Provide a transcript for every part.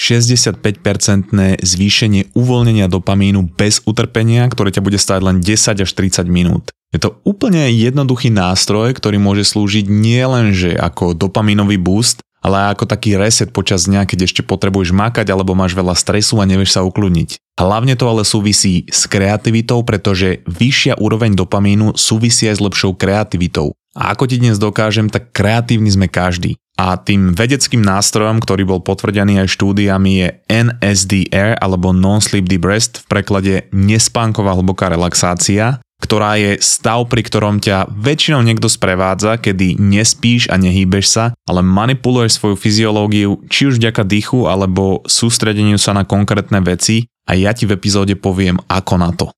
65-percentné zvýšenie uvoľnenia dopamínu bez utrpenia, ktoré ťa bude stáť len 10 až 30 minút. Je to úplne jednoduchý nástroj, ktorý môže slúžiť nielenže ako dopamínový boost, ale ako taký reset počas dňa, keď ešte potrebuješ makať alebo máš veľa stresu a nevieš sa ukludniť. Hlavne to ale súvisí s kreativitou, pretože vyššia úroveň dopamínu súvisí aj s lepšou kreativitou. A ako ti dnes dokážem, tak kreatívni sme každý. A tým vedeckým nástrojom, ktorý bol potvrdený aj štúdiami je NSDR alebo Non-Sleep Deep Rest, v preklade nespánková hlboká relaxácia, ktorá je stav, pri ktorom ťa väčšinou niekto sprevádza, kedy nespíš a nehýbeš sa, ale manipuluješ svoju fyziológiu či už vďaka dýchu alebo sústredeniu sa na konkrétne veci a ja ti v epizóde poviem ako na to.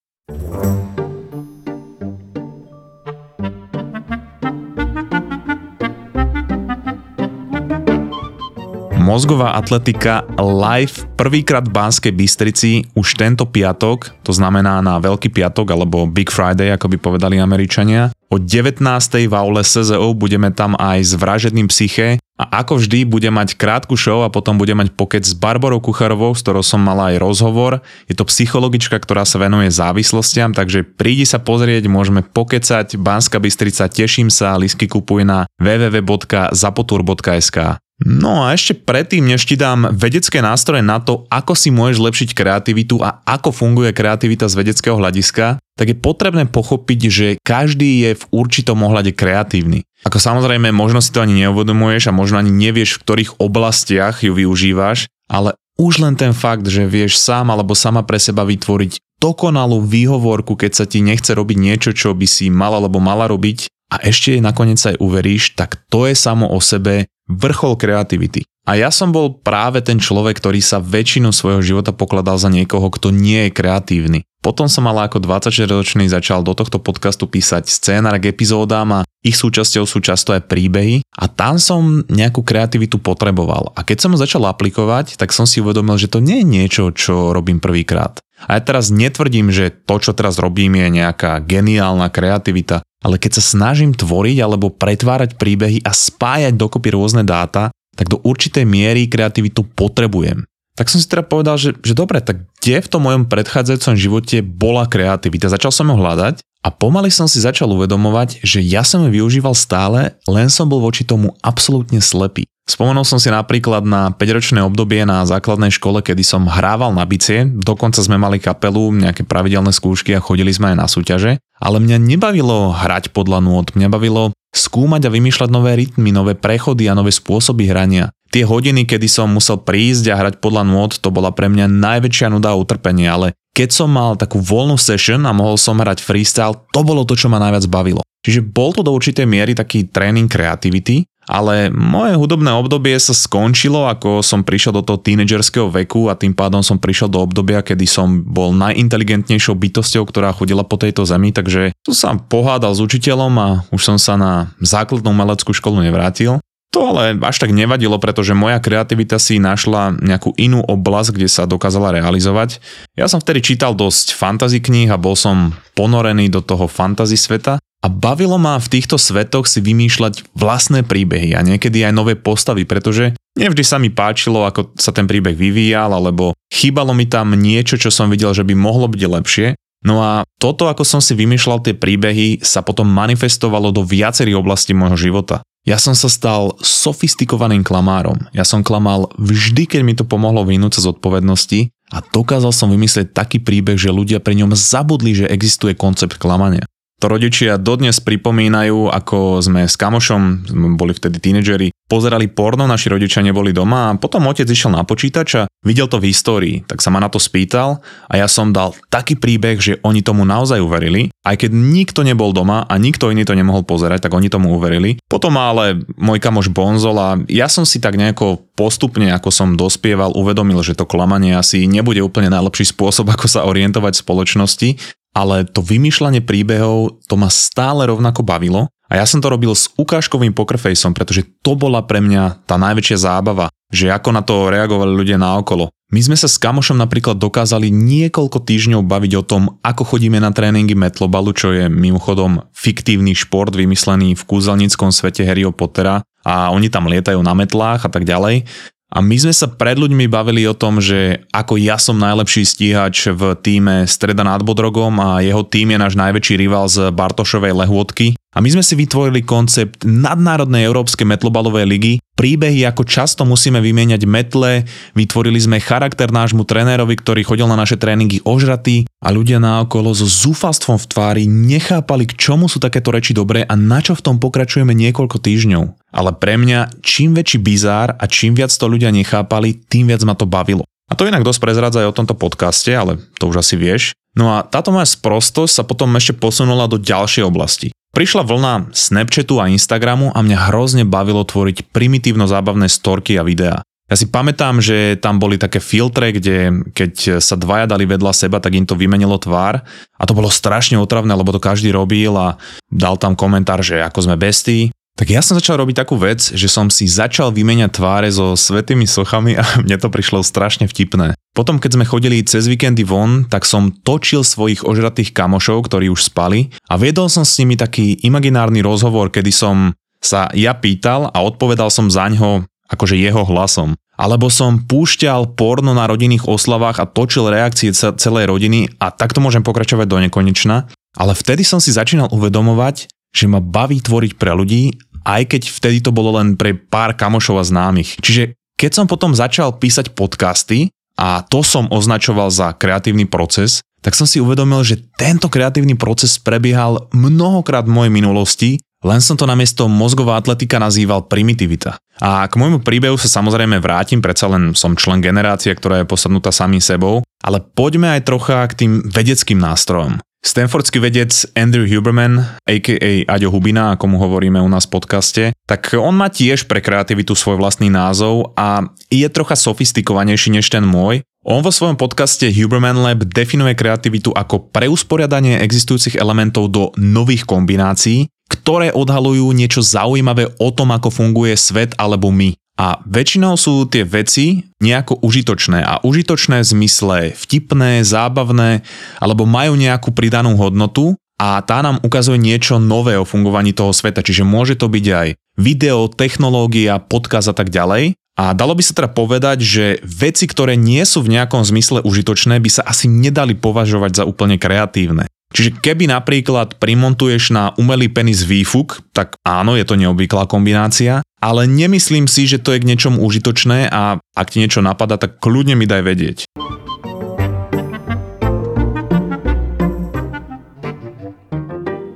Mozgová atletika live prvýkrát v Banskej Bystrici už tento piatok, to znamená na Veľký piatok alebo Big Friday, ako by povedali Američania. O 19. v aule SZO budeme tam aj s vražedným psyché a ako vždy bude mať krátku show a potom bude mať pokec s Barborou Kucharovou, s ktorou som mala aj rozhovor. Je to psychologička, ktorá sa venuje závislostiam, takže prídi sa pozrieť, môžeme pokecať. Banská Bystrica, teším sa, lisky kupuj na www.zapotur.sk. No a ešte predtým, než ti dám vedecké nástroje na to, ako si môžeš zlepšiť kreativitu a ako funguje kreativita z vedeckého hľadiska, tak je potrebné pochopiť, že každý je v určitom ohľade kreatívny. Ako samozrejme, možno si to ani neuvedomuješ a možno ani nevieš, v ktorých oblastiach ju využívaš, ale už len ten fakt, že vieš sám alebo sama pre seba vytvoriť dokonalú výhovorku, keď sa ti nechce robiť niečo, čo by si mal alebo mala robiť a ešte nakoniec aj uveríš, tak to je samo o sebe vrchol kreativity. A ja som bol práve ten človek, ktorý sa väčšinu svojho života pokladal za niekoho, kto nie je kreatívny. Potom som ale ako 26-ročný začal do tohto podcastu písať scénar k epizódám a ich súčasťou sú často aj príbehy a tam som nejakú kreativitu potreboval. A keď som začal aplikovať, tak som si uvedomil, že to nie je niečo, čo robím prvýkrát. A ja teraz netvrdím, že to, čo teraz robím, je nejaká geniálna kreativita, ale keď sa snažím tvoriť alebo pretvárať príbehy a spájať dokopy rôzne dáta, tak do určitej miery kreativitu potrebujem. Tak som si teda povedal, že, že dobre, tak kde v tom mojom predchádzajúcom živote bola kreativita? Začal som ho hľadať a pomaly som si začal uvedomovať, že ja som ju využíval stále, len som bol voči tomu absolútne slepý. Spomenul som si napríklad na 5-ročné obdobie na základnej škole, kedy som hrával na bicie, dokonca sme mali kapelu, nejaké pravidelné skúšky a chodili sme aj na súťaže, ale mňa nebavilo hrať podľa nôd, mňa bavilo skúmať a vymýšľať nové rytmy, nové prechody a nové spôsoby hrania. Tie hodiny, kedy som musel prísť a hrať podľa nôd, to bola pre mňa najväčšia nuda a utrpenie, ale keď som mal takú voľnú session a mohol som hrať freestyle, to bolo to, čo ma najviac bavilo. Čiže bol to do určitej miery taký tréning kreativity ale moje hudobné obdobie sa skončilo, ako som prišiel do toho tínedžerského veku a tým pádom som prišiel do obdobia, kedy som bol najinteligentnejšou bytosťou, ktorá chodila po tejto zemi, takže tu sa pohádal s učiteľom a už som sa na základnú umeleckú školu nevrátil. To ale až tak nevadilo, pretože moja kreativita si našla nejakú inú oblasť, kde sa dokázala realizovať. Ja som vtedy čítal dosť fantasy kníh a bol som ponorený do toho fantasy sveta a bavilo ma v týchto svetoch si vymýšľať vlastné príbehy a niekedy aj nové postavy, pretože nevždy sa mi páčilo, ako sa ten príbeh vyvíjal, alebo chýbalo mi tam niečo, čo som videl, že by mohlo byť lepšie. No a toto, ako som si vymýšľal tie príbehy, sa potom manifestovalo do viacerých oblastí môjho života. Ja som sa stal sofistikovaným klamárom. Ja som klamal vždy, keď mi to pomohlo vynúť sa zodpovednosti a dokázal som vymyslieť taký príbeh, že ľudia pri ňom zabudli, že existuje koncept klamania to rodičia dodnes pripomínajú, ako sme s kamošom, boli vtedy tínedžeri, pozerali porno, naši rodičia neboli doma a potom otec išiel na počítač a videl to v histórii, tak sa ma na to spýtal a ja som dal taký príbeh, že oni tomu naozaj uverili, aj keď nikto nebol doma a nikto iný to nemohol pozerať, tak oni tomu uverili. Potom ale môj kamoš bonzol a ja som si tak nejako postupne, ako som dospieval, uvedomil, že to klamanie asi nebude úplne najlepší spôsob, ako sa orientovať v spoločnosti ale to vymýšľanie príbehov, to ma stále rovnako bavilo a ja som to robil s ukážkovým pokerfaceom, pretože to bola pre mňa tá najväčšia zábava, že ako na to reagovali ľudia naokolo. My sme sa s kamošom napríklad dokázali niekoľko týždňov baviť o tom, ako chodíme na tréningy metlobalu, čo je mimochodom fiktívny šport vymyslený v kúzelníckom svete Harryho Pottera a oni tam lietajú na metlách a tak ďalej. A my sme sa pred ľuďmi bavili o tom, že ako ja som najlepší stíhač v týme Streda nad Bodrogom a jeho tým je náš najväčší rival z Bartošovej lehôdky. A my sme si vytvorili koncept nadnárodnej európskej metlobalovej ligy, príbehy, ako často musíme vymieňať metle, vytvorili sme charakter nášmu trénerovi, ktorý chodil na naše tréningy ožratý a ľudia naokolo so zúfalstvom v tvári nechápali, k čomu sú takéto reči dobré a na čo v tom pokračujeme niekoľko týždňov. Ale pre mňa, čím väčší bizár a čím viac to ľudia nechápali, tým viac ma to bavilo. A to inak dosť prezradza aj o tomto podcaste, ale to už asi vieš. No a táto moja sprostosť sa potom ešte posunula do ďalšej oblasti. Prišla vlna Snapchatu a Instagramu a mňa hrozne bavilo tvoriť primitívno zábavné storky a videá. Ja si pamätám, že tam boli také filtre, kde keď sa dvaja dali vedľa seba, tak im to vymenilo tvár a to bolo strašne otravné, lebo to každý robil a dal tam komentár, že ako sme bestí. Tak ja som začal robiť takú vec, že som si začal vymeniať tváre so svetými sochami a mne to prišlo strašne vtipné. Potom, keď sme chodili cez víkendy von, tak som točil svojich ožratých kamošov, ktorí už spali a viedol som s nimi taký imaginárny rozhovor, kedy som sa ja pýtal a odpovedal som za ňo akože jeho hlasom. Alebo som púšťal porno na rodinných oslavách a točil reakcie celej rodiny a takto môžem pokračovať do nekonečna. Ale vtedy som si začínal uvedomovať, že ma baví tvoriť pre ľudí, aj keď vtedy to bolo len pre pár kamošov a známych. Čiže keď som potom začal písať podcasty a to som označoval za kreatívny proces, tak som si uvedomil, že tento kreatívny proces prebiehal mnohokrát v mojej minulosti, len som to namiesto mozgová atletika nazýval primitivita. A k môjmu príbehu sa samozrejme vrátim, predsa len som člen generácie, ktorá je posadnutá samým sebou, ale poďme aj trocha k tým vedeckým nástrojom. Stanfordský vedec Andrew Huberman, a.k.a. Aďo Hubina, ako mu hovoríme u nás v podcaste, tak on má tiež pre kreativitu svoj vlastný názov a je trocha sofistikovanejší než ten môj. On vo svojom podcaste Huberman Lab definuje kreativitu ako preusporiadanie existujúcich elementov do nových kombinácií, ktoré odhalujú niečo zaujímavé o tom, ako funguje svet alebo my. A väčšinou sú tie veci nejako užitočné a užitočné v zmysle vtipné, zábavné alebo majú nejakú pridanú hodnotu a tá nám ukazuje niečo nové o fungovaní toho sveta, čiže môže to byť aj video, technológia, podkaz a tak ďalej. A dalo by sa teda povedať, že veci, ktoré nie sú v nejakom zmysle užitočné, by sa asi nedali považovať za úplne kreatívne. Čiže keby napríklad primontuješ na umelý penis výfuk, tak áno, je to neobvyklá kombinácia, ale nemyslím si, že to je k niečomu užitočné a ak ti niečo napadá, tak kľudne mi daj vedieť.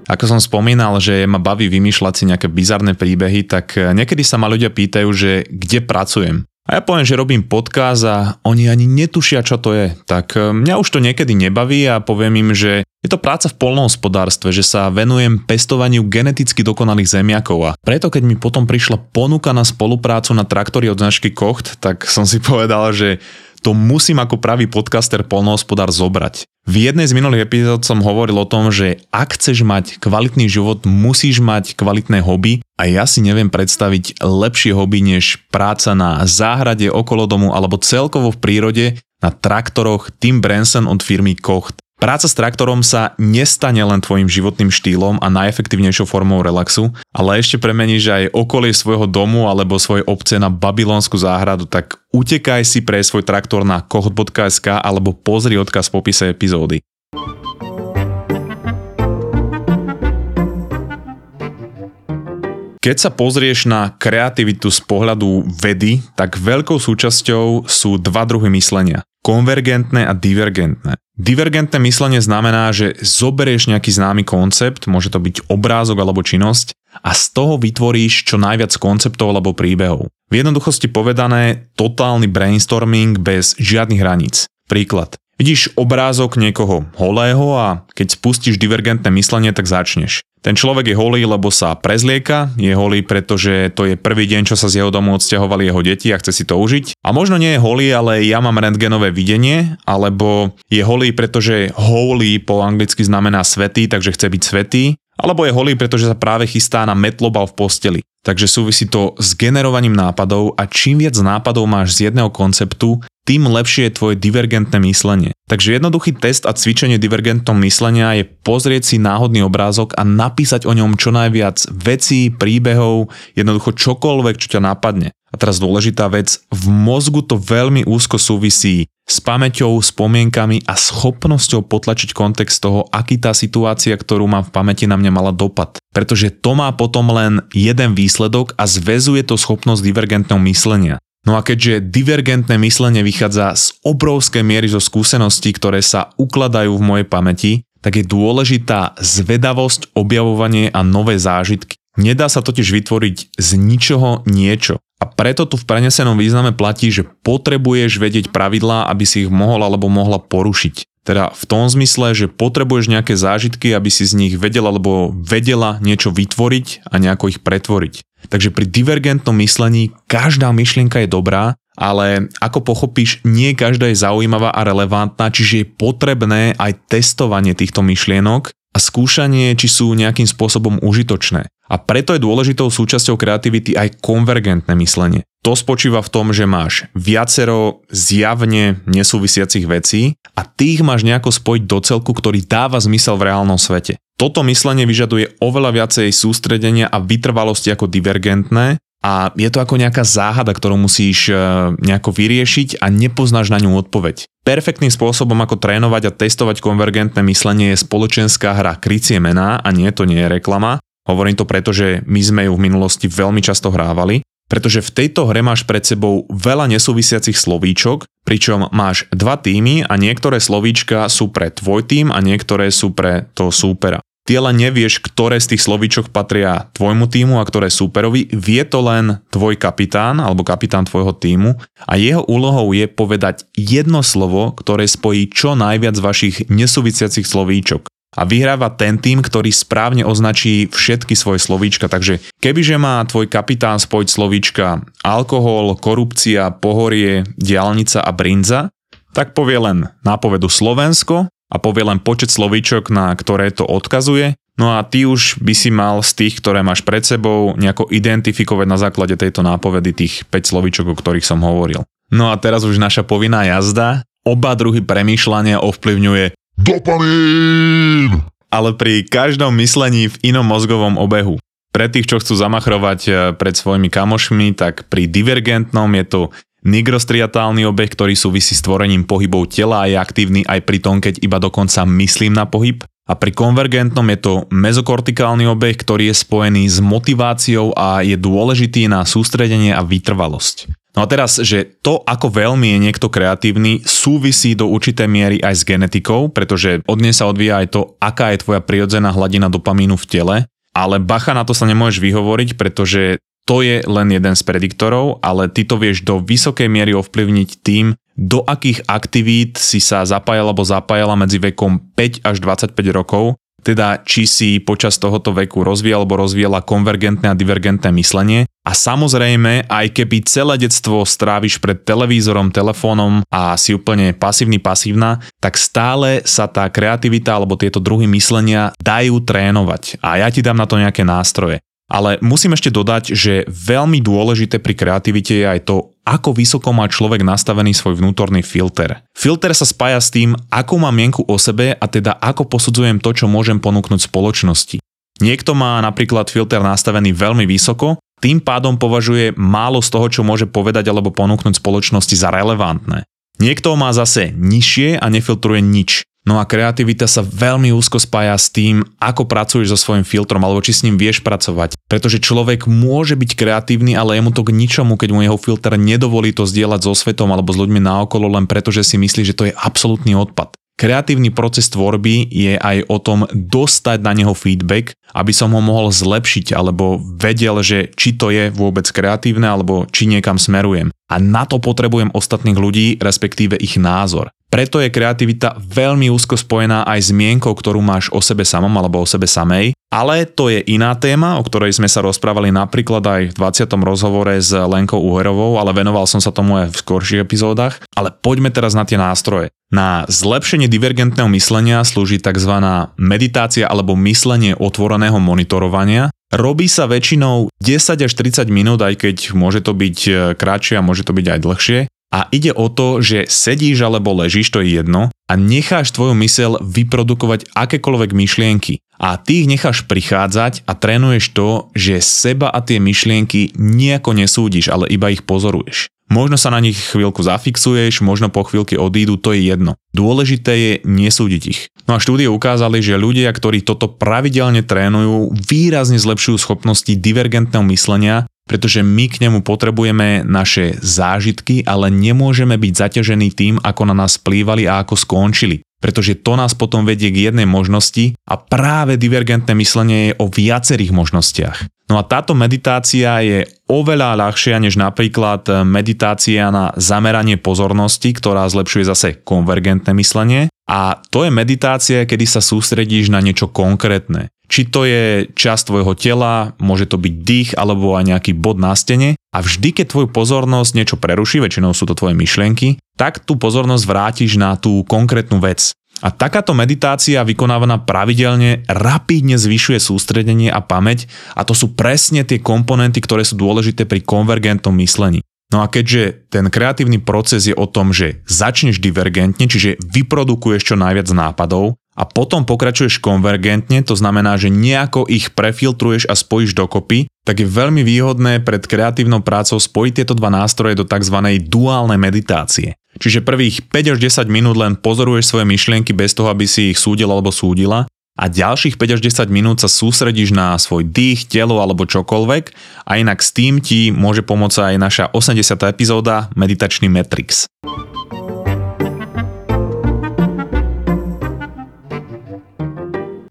Ako som spomínal, že ma baví vymýšľať si nejaké bizarné príbehy, tak niekedy sa ma ľudia pýtajú, že kde pracujem. A ja poviem, že robím podcast a oni ani netušia, čo to je. Tak e, mňa už to niekedy nebaví a poviem im, že je to práca v polnohospodárstve, že sa venujem pestovaniu geneticky dokonalých zemiakov a preto keď mi potom prišla ponuka na spoluprácu na traktory od značky Kocht, tak som si povedal, že to musím ako pravý podcaster polnohospodár zobrať. V jednej z minulých epizód som hovoril o tom, že ak chceš mať kvalitný život, musíš mať kvalitné hobby a ja si neviem predstaviť lepšie hobby než práca na záhrade okolo domu alebo celkovo v prírode na traktoroch Tim Branson od firmy Kocht. Práca s traktorom sa nestane len tvojim životným štýlom a najefektívnejšou formou relaxu, ale ešte premeníš aj okolie svojho domu alebo svojej obce na babylonskú záhradu, tak utekaj si pre svoj traktor na kochot.sk alebo pozri odkaz v popise epizódy. Keď sa pozrieš na kreativitu z pohľadu vedy, tak veľkou súčasťou sú dva druhy myslenia. Konvergentné a divergentné. Divergentné myslenie znamená, že zoberieš nejaký známy koncept, môže to byť obrázok alebo činnosť, a z toho vytvoríš čo najviac konceptov alebo príbehov. V jednoduchosti povedané, totálny brainstorming bez žiadnych hraníc. Príklad. Vidíš obrázok niekoho holého a keď spustíš divergentné myslenie, tak začneš. Ten človek je holý, lebo sa prezlieka, je holý, pretože to je prvý deň, čo sa z jeho domu odsťahovali jeho deti a chce si to užiť. A možno nie je holý, ale ja mám rentgenové videnie, alebo je holý, pretože holy po anglicky znamená svetý, takže chce byť svetý, alebo je holý, pretože sa práve chystá na metlobal v posteli. Takže súvisí to s generovaním nápadov a čím viac nápadov máš z jedného konceptu, tým lepšie je tvoje divergentné myslenie. Takže jednoduchý test a cvičenie divergentnom myslenia je pozrieť si náhodný obrázok a napísať o ňom čo najviac vecí, príbehov, jednoducho čokoľvek, čo ťa napadne. A teraz dôležitá vec, v mozgu to veľmi úzko súvisí s pamäťou, spomienkami a schopnosťou potlačiť kontext toho, aký tá situácia, ktorú mám v pamäti na mňa mala dopad. Pretože to má potom len jeden výsledok a zväzuje to schopnosť divergentného myslenia. No a keďže divergentné myslenie vychádza z obrovskej miery zo skúseností, ktoré sa ukladajú v mojej pamäti, tak je dôležitá zvedavosť, objavovanie a nové zážitky. Nedá sa totiž vytvoriť z ničoho niečo. A preto tu v prenesenom význame platí, že potrebuješ vedieť pravidlá, aby si ich mohol alebo mohla porušiť. Teda v tom zmysle, že potrebuješ nejaké zážitky, aby si z nich vedela alebo vedela niečo vytvoriť a nejako ich pretvoriť. Takže pri divergentnom myslení každá myšlienka je dobrá, ale ako pochopíš, nie každá je zaujímavá a relevantná, čiže je potrebné aj testovanie týchto myšlienok a skúšanie, či sú nejakým spôsobom užitočné. A preto je dôležitou súčasťou kreativity aj konvergentné myslenie. To spočíva v tom, že máš viacero zjavne nesúvisiacich vecí a ty ich máš nejako spojiť do celku, ktorý dáva zmysel v reálnom svete. Toto myslenie vyžaduje oveľa viacej sústredenia a vytrvalosti ako divergentné a je to ako nejaká záhada, ktorú musíš e, nejako vyriešiť a nepoznáš na ňu odpoveď. Perfektným spôsobom, ako trénovať a testovať konvergentné myslenie je spoločenská hra Krycie mená a nie, to nie je reklama. Hovorím to preto, že my sme ju v minulosti veľmi často hrávali pretože v tejto hre máš pred sebou veľa nesúvisiacich slovíčok, pričom máš dva týmy a niektoré slovíčka sú pre tvoj tým a niektoré sú pre toho súpera. Ty ale nevieš, ktoré z tých slovíčok patria tvojmu týmu a ktoré súperovi, vie to len tvoj kapitán alebo kapitán tvojho týmu a jeho úlohou je povedať jedno slovo, ktoré spojí čo najviac vašich nesúvisiacich slovíčok a vyhráva ten tým, ktorý správne označí všetky svoje slovíčka. Takže kebyže má tvoj kapitán spojiť slovíčka alkohol, korupcia, pohorie, diálnica a brinza, tak povie len nápovedu Slovensko a povie len počet slovíčok, na ktoré to odkazuje. No a ty už by si mal z tých, ktoré máš pred sebou, nejako identifikovať na základe tejto nápovedy tých 5 slovíčok, o ktorých som hovoril. No a teraz už naša povinná jazda. Oba druhy premýšľania ovplyvňuje Dopamin! Ale pri každom myslení v inom mozgovom obehu. Pre tých, čo chcú zamachrovať eh, pred svojimi kamošmi, tak pri divergentnom je to nigrostriatálny obeh, ktorý súvisí s tvorením pohybov tela a je aktívny aj pri tom, keď iba dokonca myslím na pohyb. A pri konvergentnom je to mezokortikálny obeh, ktorý je spojený s motiváciou a je dôležitý na sústredenie a vytrvalosť. No a teraz, že to, ako veľmi je niekto kreatívny, súvisí do určitej miery aj s genetikou, pretože od nej sa odvíja aj to, aká je tvoja prirodzená hladina dopamínu v tele, ale bacha na to sa nemôžeš vyhovoriť, pretože to je len jeden z prediktorov, ale ty to vieš do vysokej miery ovplyvniť tým, do akých aktivít si sa zapájala alebo zapájala medzi vekom 5 až 25 rokov teda či si počas tohoto veku rozvíjal alebo rozvíjala konvergentné a divergentné myslenie. A samozrejme, aj keby celé detstvo stráviš pred televízorom, telefónom a si úplne pasívny, pasívna, tak stále sa tá kreativita alebo tieto druhy myslenia dajú trénovať. A ja ti dám na to nejaké nástroje. Ale musím ešte dodať, že veľmi dôležité pri kreativite je aj to, ako vysoko má človek nastavený svoj vnútorný filter. Filter sa spája s tým, ako mám mienku o sebe a teda ako posudzujem to, čo môžem ponúknuť spoločnosti. Niekto má napríklad filter nastavený veľmi vysoko, tým pádom považuje málo z toho, čo môže povedať alebo ponúknuť spoločnosti za relevantné. Niekto má zase nižšie a nefiltruje nič. No a kreativita sa veľmi úzko spája s tým, ako pracuješ so svojím filtrom alebo či s ním vieš pracovať. Pretože človek môže byť kreatívny, ale je mu to k ničomu, keď mu jeho filter nedovolí to zdieľať so svetom alebo s ľuďmi naokolo len preto, že si myslí, že to je absolútny odpad. Kreatívny proces tvorby je aj o tom dostať na neho feedback, aby som ho mohol zlepšiť alebo vedel, že či to je vôbec kreatívne alebo či niekam smerujem. A na to potrebujem ostatných ľudí, respektíve ich názor. Preto je kreativita veľmi úzko spojená aj s mienkou, ktorú máš o sebe samom alebo o sebe samej. Ale to je iná téma, o ktorej sme sa rozprávali napríklad aj v 20. rozhovore s Lenkou Uherovou, ale venoval som sa tomu aj v skorších epizódach. Ale poďme teraz na tie nástroje. Na zlepšenie divergentného myslenia slúži tzv. meditácia alebo myslenie otvoreného monitorovania. Robí sa väčšinou 10 až 30 minút, aj keď môže to byť e, kratšie a môže to byť aj dlhšie. A ide o to, že sedíš alebo ležíš, to je jedno, a necháš tvoju mysel vyprodukovať akékoľvek myšlienky. A ty ich necháš prichádzať a trénuješ to, že seba a tie myšlienky nejako nesúdiš, ale iba ich pozoruješ. Možno sa na nich chvíľku zafixuješ, možno po chvíľke odídu, to je jedno. Dôležité je nesúdiť ich. No a štúdie ukázali, že ľudia, ktorí toto pravidelne trénujú, výrazne zlepšujú schopnosti divergentného myslenia, pretože my k nemu potrebujeme naše zážitky, ale nemôžeme byť zaťažení tým, ako na nás plývali a ako skončili pretože to nás potom vedie k jednej možnosti a práve divergentné myslenie je o viacerých možnostiach. No a táto meditácia je oveľa ľahšia než napríklad meditácia na zameranie pozornosti, ktorá zlepšuje zase konvergentné myslenie. A to je meditácia, kedy sa sústredíš na niečo konkrétne. Či to je časť tvojho tela, môže to byť dých alebo aj nejaký bod na stene. A vždy, keď tvoju pozornosť niečo preruší, väčšinou sú to tvoje myšlienky, tak tú pozornosť vrátiš na tú konkrétnu vec. A takáto meditácia vykonávaná pravidelne rapidne zvyšuje sústredenie a pamäť a to sú presne tie komponenty, ktoré sú dôležité pri konvergentnom myslení. No a keďže ten kreatívny proces je o tom, že začneš divergentne, čiže vyprodukuješ čo najviac nápadov a potom pokračuješ konvergentne, to znamená, že nejako ich prefiltruješ a spojíš dokopy, tak je veľmi výhodné pred kreatívnou prácou spojiť tieto dva nástroje do tzv. duálnej meditácie. Čiže prvých 5 až 10 minút len pozoruješ svoje myšlienky bez toho, aby si ich súdil alebo súdila a ďalších 5 až 10 minút sa sústredíš na svoj dých, telo alebo čokoľvek a inak s tým ti môže pomôcť aj naša 80. epizóda Meditačný Matrix.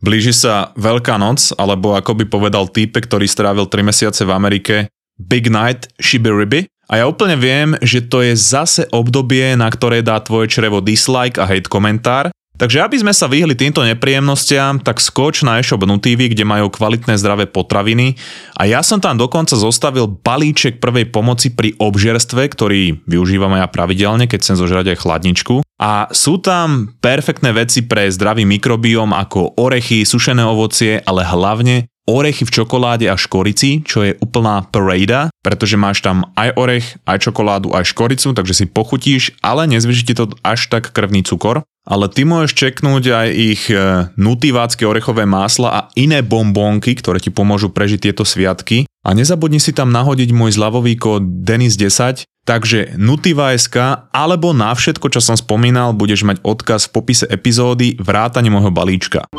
Blíži sa Veľká noc, alebo ako by povedal týpe, ktorý strávil 3 mesiace v Amerike, Big Night Shibiribi. A ja úplne viem, že to je zase obdobie, na ktoré dá tvoje črevo dislike a hate komentár. Takže aby sme sa vyhli týmto nepríjemnostiam, tak skoč na e-shop Nutivy, kde majú kvalitné zdravé potraviny a ja som tam dokonca zostavil balíček prvej pomoci pri obžerstve, ktorý využívam aj ja pravidelne, keď chcem zožrať aj chladničku. A sú tam perfektné veci pre zdravý mikrobióm ako orechy, sušené ovocie, ale hlavne orechy v čokoláde a škorici, čo je úplná parada, pretože máš tam aj orech, aj čokoládu, aj škoricu, takže si pochutíš, ale nezvyšíte to až tak krvný cukor. Ale ty môžeš čeknúť aj ich e, nutivácké orechové másla a iné bombónky, ktoré ti pomôžu prežiť tieto sviatky. A nezabudni si tam nahodiť môj zľavový kód DENIS10, takže Nutiva.sk alebo na všetko, čo som spomínal, budeš mať odkaz v popise epizódy vrátane môjho balíčka.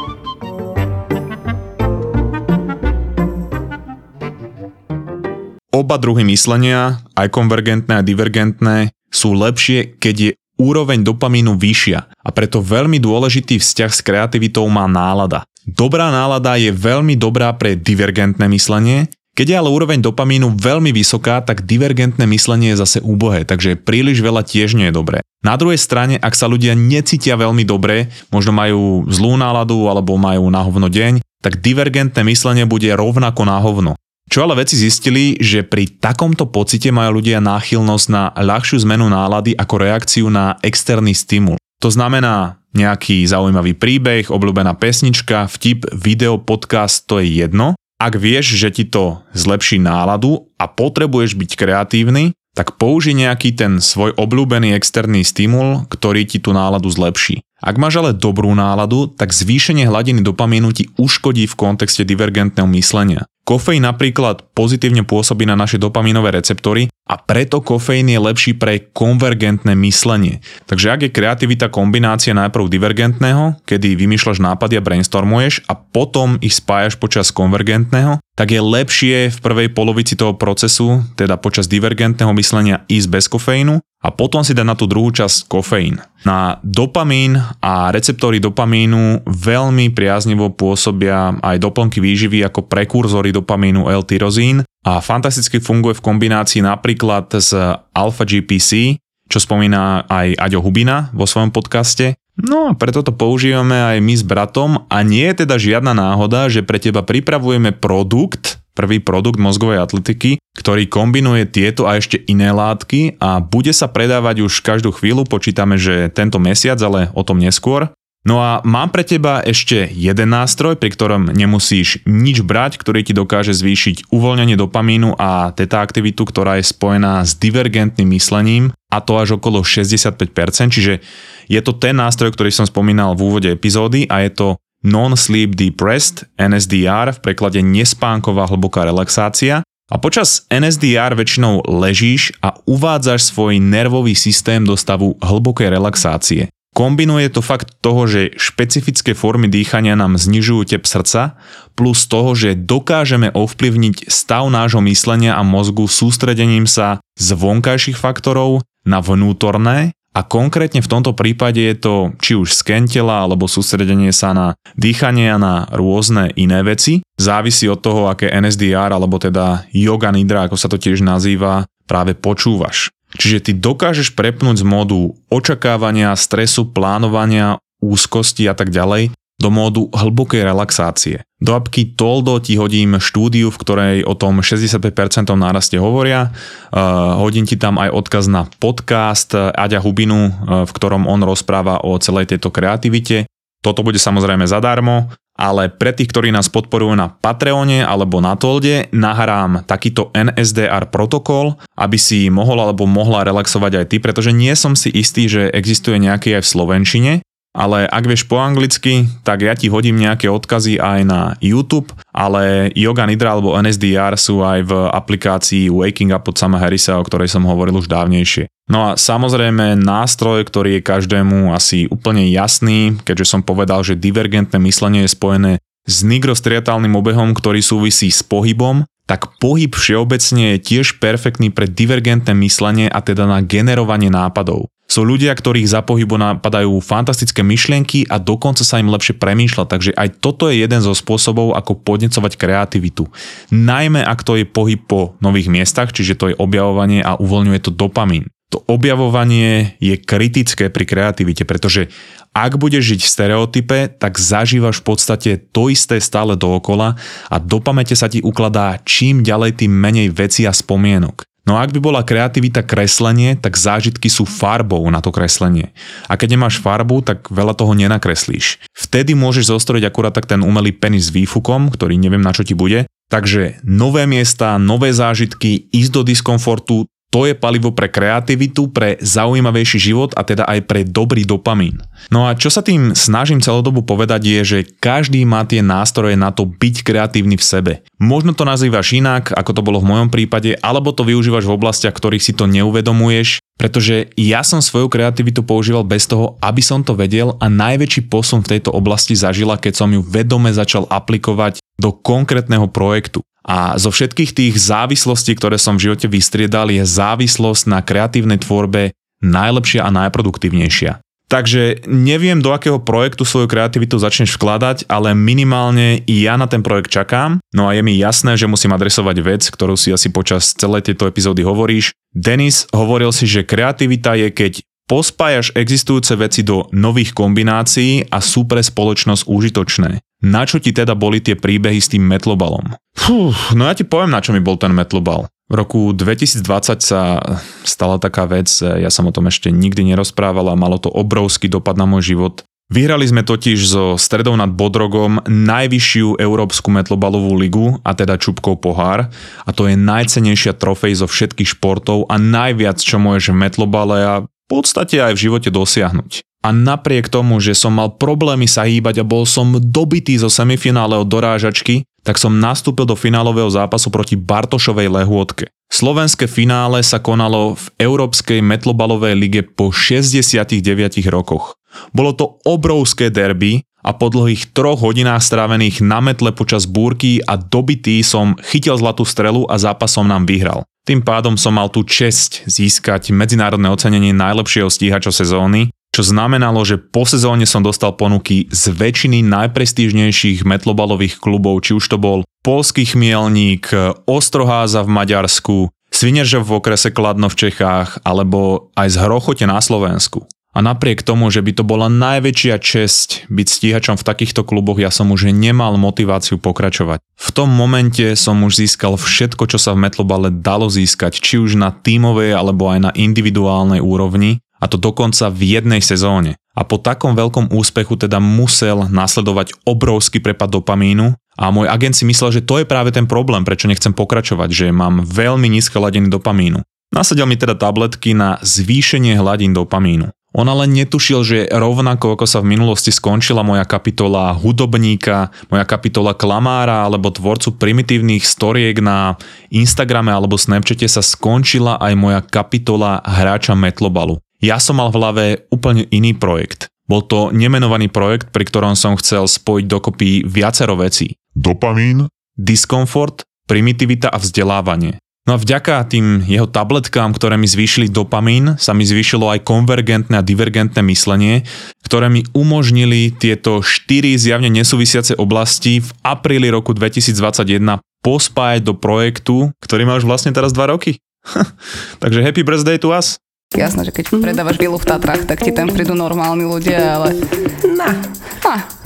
Oba druhy myslenia, aj konvergentné a divergentné, sú lepšie, keď je úroveň dopamínu vyššia a preto veľmi dôležitý vzťah s kreativitou má nálada. Dobrá nálada je veľmi dobrá pre divergentné myslenie, keď je ale úroveň dopamínu veľmi vysoká, tak divergentné myslenie je zase úbohé, takže príliš veľa tiež nie je dobré. Na druhej strane, ak sa ľudia necítia veľmi dobre, možno majú zlú náladu alebo majú na hovno deň, tak divergentné myslenie bude rovnako na hovno. Čo ale veci zistili, že pri takomto pocite majú ľudia náchylnosť na ľahšiu zmenu nálady ako reakciu na externý stimul. To znamená nejaký zaujímavý príbeh, obľúbená pesnička, vtip, video, podcast, to je jedno. Ak vieš, že ti to zlepší náladu a potrebuješ byť kreatívny, tak použij nejaký ten svoj obľúbený externý stimul, ktorý ti tú náladu zlepší. Ak máš ale dobrú náladu, tak zvýšenie hladiny dopamínu ti uškodí v kontexte divergentného myslenia. Kofeín napríklad pozitívne pôsobí na naše dopamínové receptory a preto kofeín je lepší pre konvergentné myslenie. Takže ak je kreativita kombinácia najprv divergentného, kedy vymýšľaš nápady a brainstormuješ a potom ich spájaš počas konvergentného, tak je lepšie v prvej polovici toho procesu, teda počas divergentného myslenia ísť bez kofeínu a potom si dať na tú druhú časť kofeín. Na dopamín a receptory dopamínu veľmi priaznivo pôsobia aj doplnky výživy ako prekurzory dopamínu L-tyrozín a fantasticky funguje v kombinácii napríklad s alfa GPC, čo spomína aj Aďo Hubina vo svojom podcaste. No a preto to používame aj my s bratom a nie je teda žiadna náhoda, že pre teba pripravujeme produkt, prvý produkt mozgovej atletiky, ktorý kombinuje tieto a ešte iné látky a bude sa predávať už každú chvíľu, počítame, že tento mesiac, ale o tom neskôr. No a mám pre teba ešte jeden nástroj, pri ktorom nemusíš nič brať, ktorý ti dokáže zvýšiť uvoľnenie dopamínu a teta aktivitu, ktorá je spojená s divergentným myslením a to až okolo 65%, čiže je to ten nástroj, ktorý som spomínal v úvode epizódy a je to Non-Sleep Depressed, NSDR, v preklade nespánková hlboká relaxácia. A počas NSDR väčšinou ležíš a uvádzaš svoj nervový systém do stavu hlbokej relaxácie. Kombinuje to fakt toho, že špecifické formy dýchania nám znižujú tep srdca, plus toho, že dokážeme ovplyvniť stav nášho myslenia a mozgu sústredením sa z vonkajších faktorov na vnútorné a konkrétne v tomto prípade je to či už sken tela alebo sústredenie sa na dýchanie a na rôzne iné veci. Závisí od toho, aké NSDR alebo teda yoga nidra, ako sa to tiež nazýva, práve počúvaš. Čiže ty dokážeš prepnúť z módu očakávania, stresu, plánovania, úzkosti a tak ďalej do módu hlbokej relaxácie. Do apky Toldo ti hodím štúdiu, v ktorej o tom 65% náraste hovoria. Uh, hodím ti tam aj odkaz na podcast Aďa Hubinu, uh, v ktorom on rozpráva o celej tejto kreativite. Toto bude samozrejme zadarmo ale pre tých, ktorí nás podporujú na Patreone alebo na Tolde, nahrám takýto NSDR protokol, aby si mohol alebo mohla relaxovať aj ty, pretože nie som si istý, že existuje nejaký aj v Slovenčine, ale ak vieš po anglicky, tak ja ti hodím nejaké odkazy aj na YouTube, ale Yoga Nidra alebo NSDR sú aj v aplikácii Waking Up od sama Harrisa, o ktorej som hovoril už dávnejšie. No a samozrejme nástroj, ktorý je každému asi úplne jasný, keďže som povedal, že divergentné myslenie je spojené s nigrostriatálnym obehom, ktorý súvisí s pohybom, tak pohyb všeobecne je tiež perfektný pre divergentné myslenie a teda na generovanie nápadov. Sú ľudia, ktorých za pohybu napadajú fantastické myšlienky a dokonca sa im lepšie premýšľa, takže aj toto je jeden zo spôsobov, ako podnecovať kreativitu. Najmä ak to je pohyb po nových miestach, čiže to je objavovanie a uvoľňuje to dopamín. To objavovanie je kritické pri kreativite, pretože ak budeš žiť v stereotype, tak zažívaš v podstate to isté stále dookola a do pamäte sa ti ukladá čím ďalej tým menej veci a spomienok. No a ak by bola kreativita kreslenie, tak zážitky sú farbou na to kreslenie. A keď nemáš farbu, tak veľa toho nenakreslíš. Vtedy môžeš zostrojiť akurát tak ten umelý penis s výfukom, ktorý neviem na čo ti bude. Takže nové miesta, nové zážitky, ísť do diskomfortu, to je palivo pre kreativitu, pre zaujímavejší život a teda aj pre dobrý dopamín. No a čo sa tým snažím celodobu povedať je, že každý má tie nástroje na to byť kreatívny v sebe. Možno to nazývaš inak, ako to bolo v mojom prípade, alebo to využívaš v oblastiach, ktorých si to neuvedomuješ, pretože ja som svoju kreativitu používal bez toho, aby som to vedel a najväčší posun v tejto oblasti zažila, keď som ju vedome začal aplikovať do konkrétneho projektu. A zo všetkých tých závislostí, ktoré som v živote vystriedal, je závislosť na kreatívnej tvorbe najlepšia a najproduktívnejšia. Takže neviem, do akého projektu svoju kreativitu začneš vkladať, ale minimálne ja na ten projekt čakám. No a je mi jasné, že musím adresovať vec, ktorú si asi počas celej tejto epizódy hovoríš. Denis hovoril si, že kreativita je, keď pospájaš existujúce veci do nových kombinácií a sú pre spoločnosť užitočné. Na čo ti teda boli tie príbehy s tým metlobalom? Fú, no ja ti poviem, na čo mi bol ten metlobal. V roku 2020 sa stala taká vec, ja som o tom ešte nikdy nerozprával a malo to obrovský dopad na môj život. Vyhrali sme totiž so Stredou nad Bodrogom najvyššiu európsku metlobalovú ligu, a teda Čupkov pohár. A to je najcenejšia trofej zo všetkých športov a najviac, čo môžeš v metlobale a v podstate aj v živote dosiahnuť. A napriek tomu, že som mal problémy sa hýbať a bol som dobitý zo semifinále od dorážačky, tak som nastúpil do finálového zápasu proti Bartošovej lehôdke. Slovenské finále sa konalo v Európskej metlobalovej lige po 69 rokoch. Bolo to obrovské derby a po dlhých troch hodinách strávených na metle počas búrky a dobitý som chytil zlatú strelu a zápasom nám vyhral. Tým pádom som mal tú česť získať medzinárodné ocenenie najlepšieho stíhača sezóny čo znamenalo, že po sezóne som dostal ponuky z väčšiny najprestížnejších metlobalových klubov, či už to bol Polský chmielník, Ostroháza v Maďarsku, Svineržov v okrese Kladno v Čechách alebo aj z Hrochote na Slovensku. A napriek tomu, že by to bola najväčšia česť byť stíhačom v takýchto kluboch, ja som už nemal motiváciu pokračovať. V tom momente som už získal všetko, čo sa v metlobale dalo získať, či už na tímovej alebo aj na individuálnej úrovni, a to dokonca v jednej sezóne. A po takom veľkom úspechu teda musel nasledovať obrovský prepad dopamínu a môj agent si myslel, že to je práve ten problém, prečo nechcem pokračovať, že mám veľmi nízke hladiny dopamínu. Nasadil mi teda tabletky na zvýšenie hladín dopamínu. On ale netušil, že rovnako ako sa v minulosti skončila moja kapitola hudobníka, moja kapitola klamára alebo tvorcu primitívnych storiek na Instagrame alebo Snapchate sa skončila aj moja kapitola hráča Metlobalu. Ja som mal v hlave úplne iný projekt. Bol to nemenovaný projekt, pri ktorom som chcel spojiť dokopy viacero vecí. Dopamín, Diskomfort, primitivita a vzdelávanie. No a vďaka tým jeho tabletkám, ktoré mi zvýšili dopamín, sa mi zvýšilo aj konvergentné a divergentné myslenie, ktoré mi umožnili tieto štyri zjavne nesúvisiace oblasti v apríli roku 2021 pospájať do projektu, ktorý má už vlastne teraz 2 roky. Takže happy birthday to us. Jasné, že keď predávaš vilu v Tatrách, tak ti tam prídu normálni ľudia, ale... Na, Ha,